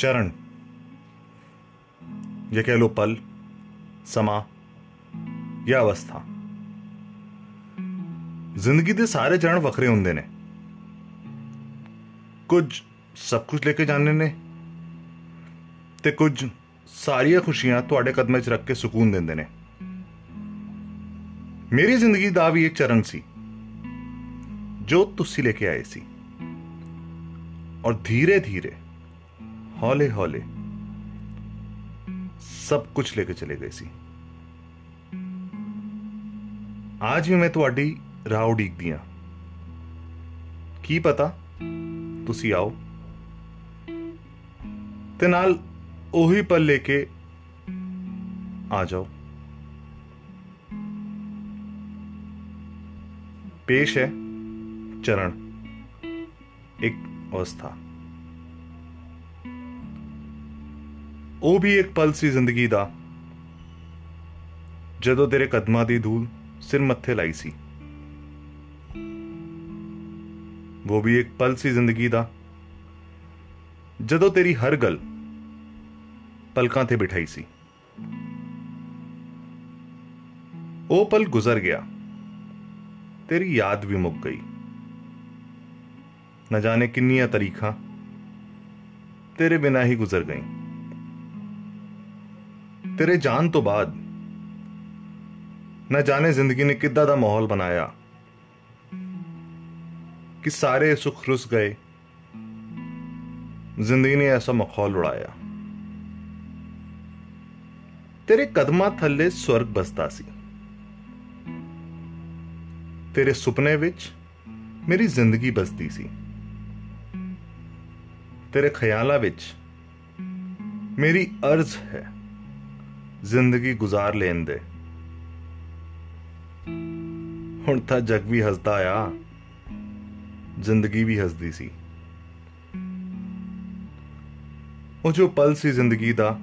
ਚਰਨ ਜਾਂ ਕਹਿ ਲੋ ਪਲ ਸਮਾਂ ਜਾਂ ਅਵਸਥਾ ਜ਼ਿੰਦਗੀ ਦੇ ਸਾਰੇ ਚਰਨ ਵੱਖਰੇ ਹੁੰਦੇ ਨੇ ਕੁਝ ਸਭ ਕੁਝ ਲੈ ਕੇ ਜਾਣੇ ਨੇ ਤੇ ਕੁਝ ਸਾਰੀਆਂ ਖੁਸ਼ੀਆਂ ਤੁਹਾਡੇ ਕਦਮਾਂ 'ਚ ਰੱਖ ਕੇ ਸਕੂਨ ਦਿੰਦੇ ਨੇ ਮੇਰੀ ਜ਼ਿੰਦਗੀ ਦਾ ਵੀ ਇੱਕ ਚਰਨ ਸੀ ਜੋ ਤੁਸੀਂ ਲੈ ਕੇ ਆਏ ਸੀ ਔਰ ਧੀਰੇ ਧੀਰੇ ਹੌਲੇ ਹੌਲੇ ਸਭ ਕੁਝ ਲੈ ਕੇ ਚਲੇ ਗਏ ਸੀ ਅੱਜ ਵੀ ਮੈਂ ਤੁਹਾਡੀ ਰਾਹ ਉਡੀਕਦੀ ਹਾਂ ਕੀ ਪਤਾ ਤੁਸੀਂ ਆਓ ਤੇ ਨਾਲ ਉਹੀ ਪਲ ਲੈ ਕੇ ਆ ਜਾਓ पेश है चरण एक अवस्था ਉਹ ਵੀ ਇੱਕ ਪਲ ਸੀ ਜ਼ਿੰਦਗੀ ਦਾ ਜਦੋਂ ਤੇਰੇ ਕਦਮਾਂ ਦੀ ਧੂਲ ਸਿਰ ਮੱਥੇ ਲਾਈ ਸੀ ਉਹ ਵੀ ਇੱਕ ਪਲ ਸੀ ਜ਼ਿੰਦਗੀ ਦਾ ਜਦੋਂ ਤੇਰੀ ਹਰ ਗੱਲ ਪਲਕਾਂ ਤੇ ਬਿਠਾਈ ਸੀ ਉਹ ਪਲ ਗੁਜ਼ਰ ਗਿਆ ਤੇਰੀ ਯਾਦ ਵੀ ਮੁੱਕ ਗਈ ਨਾ ਜਾਣੇ ਕਿੰਨੀਆਂ ਤਰੀਖਾਂ ਤੇਰੇ ਬਿਨਾਂ ਹੀ ਗੁਜ਼ਰ ਗਈਂ ਤੇਰੇ ਜਾਣ ਤੋਂ ਬਾਅਦ ਨਾ ਜਾਣੇ ਜ਼ਿੰਦਗੀ ਨੇ ਕਿੱਦਾਂ ਦਾ ਮਾਹੌਲ ਬਣਾਇਆ ਕਿ ਸਾਰੇ ਸੁਖ ਰੁਸ ਗਏ। ਜ਼ਿੰਦਗੀ ਨੇ ਐਸਾ ਮਾਹੌਲ ਉਡਾਇਆ। ਤੇਰੇ ਕਦਮਾਂ ਥੱਲੇ ਸਵਰਗ ਬਸਦਾ ਸੀ। ਤੇਰੇ ਸੁਪਨੇ ਵਿੱਚ ਮੇਰੀ ਜ਼ਿੰਦਗੀ ਬਸਦੀ ਸੀ। ਤੇਰੇ ਖਿਆਲਾਂ ਵਿੱਚ ਮੇਰੀ ਅਰਜ਼ ਹੈ। ਜ਼ਿੰਦਗੀ ਗੁਜ਼ਾਰ ਲੈਣ ਦੇ। ਹੁਣ ਤਾਂ ਜਗ ਵੀ ਹੱਸਦਾ ਆ। ਜ਼ਿੰਦਗੀ ਵੀ ਹੱਸਦੀ ਸੀ। ਉਹ ਜੋ ਪਲ ਸੀ ਜ਼ਿੰਦਗੀ ਦਾ,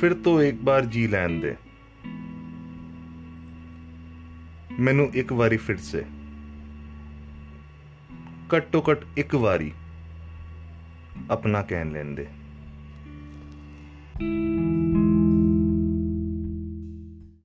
ਫਿਰ ਤੋਂ ਇੱਕ ਬਾਰ ਜੀ ਲੈਣ ਦੇ। ਮੈਨੂੰ ਇੱਕ ਵਾਰੀ ਫਿਰ ਸੇ। ਘੱਟੋ ਘੱਟ ਇੱਕ ਵਾਰੀ ਆਪਣਾ ਕਹਿਣ ਲੈਣ ਦੇ। Música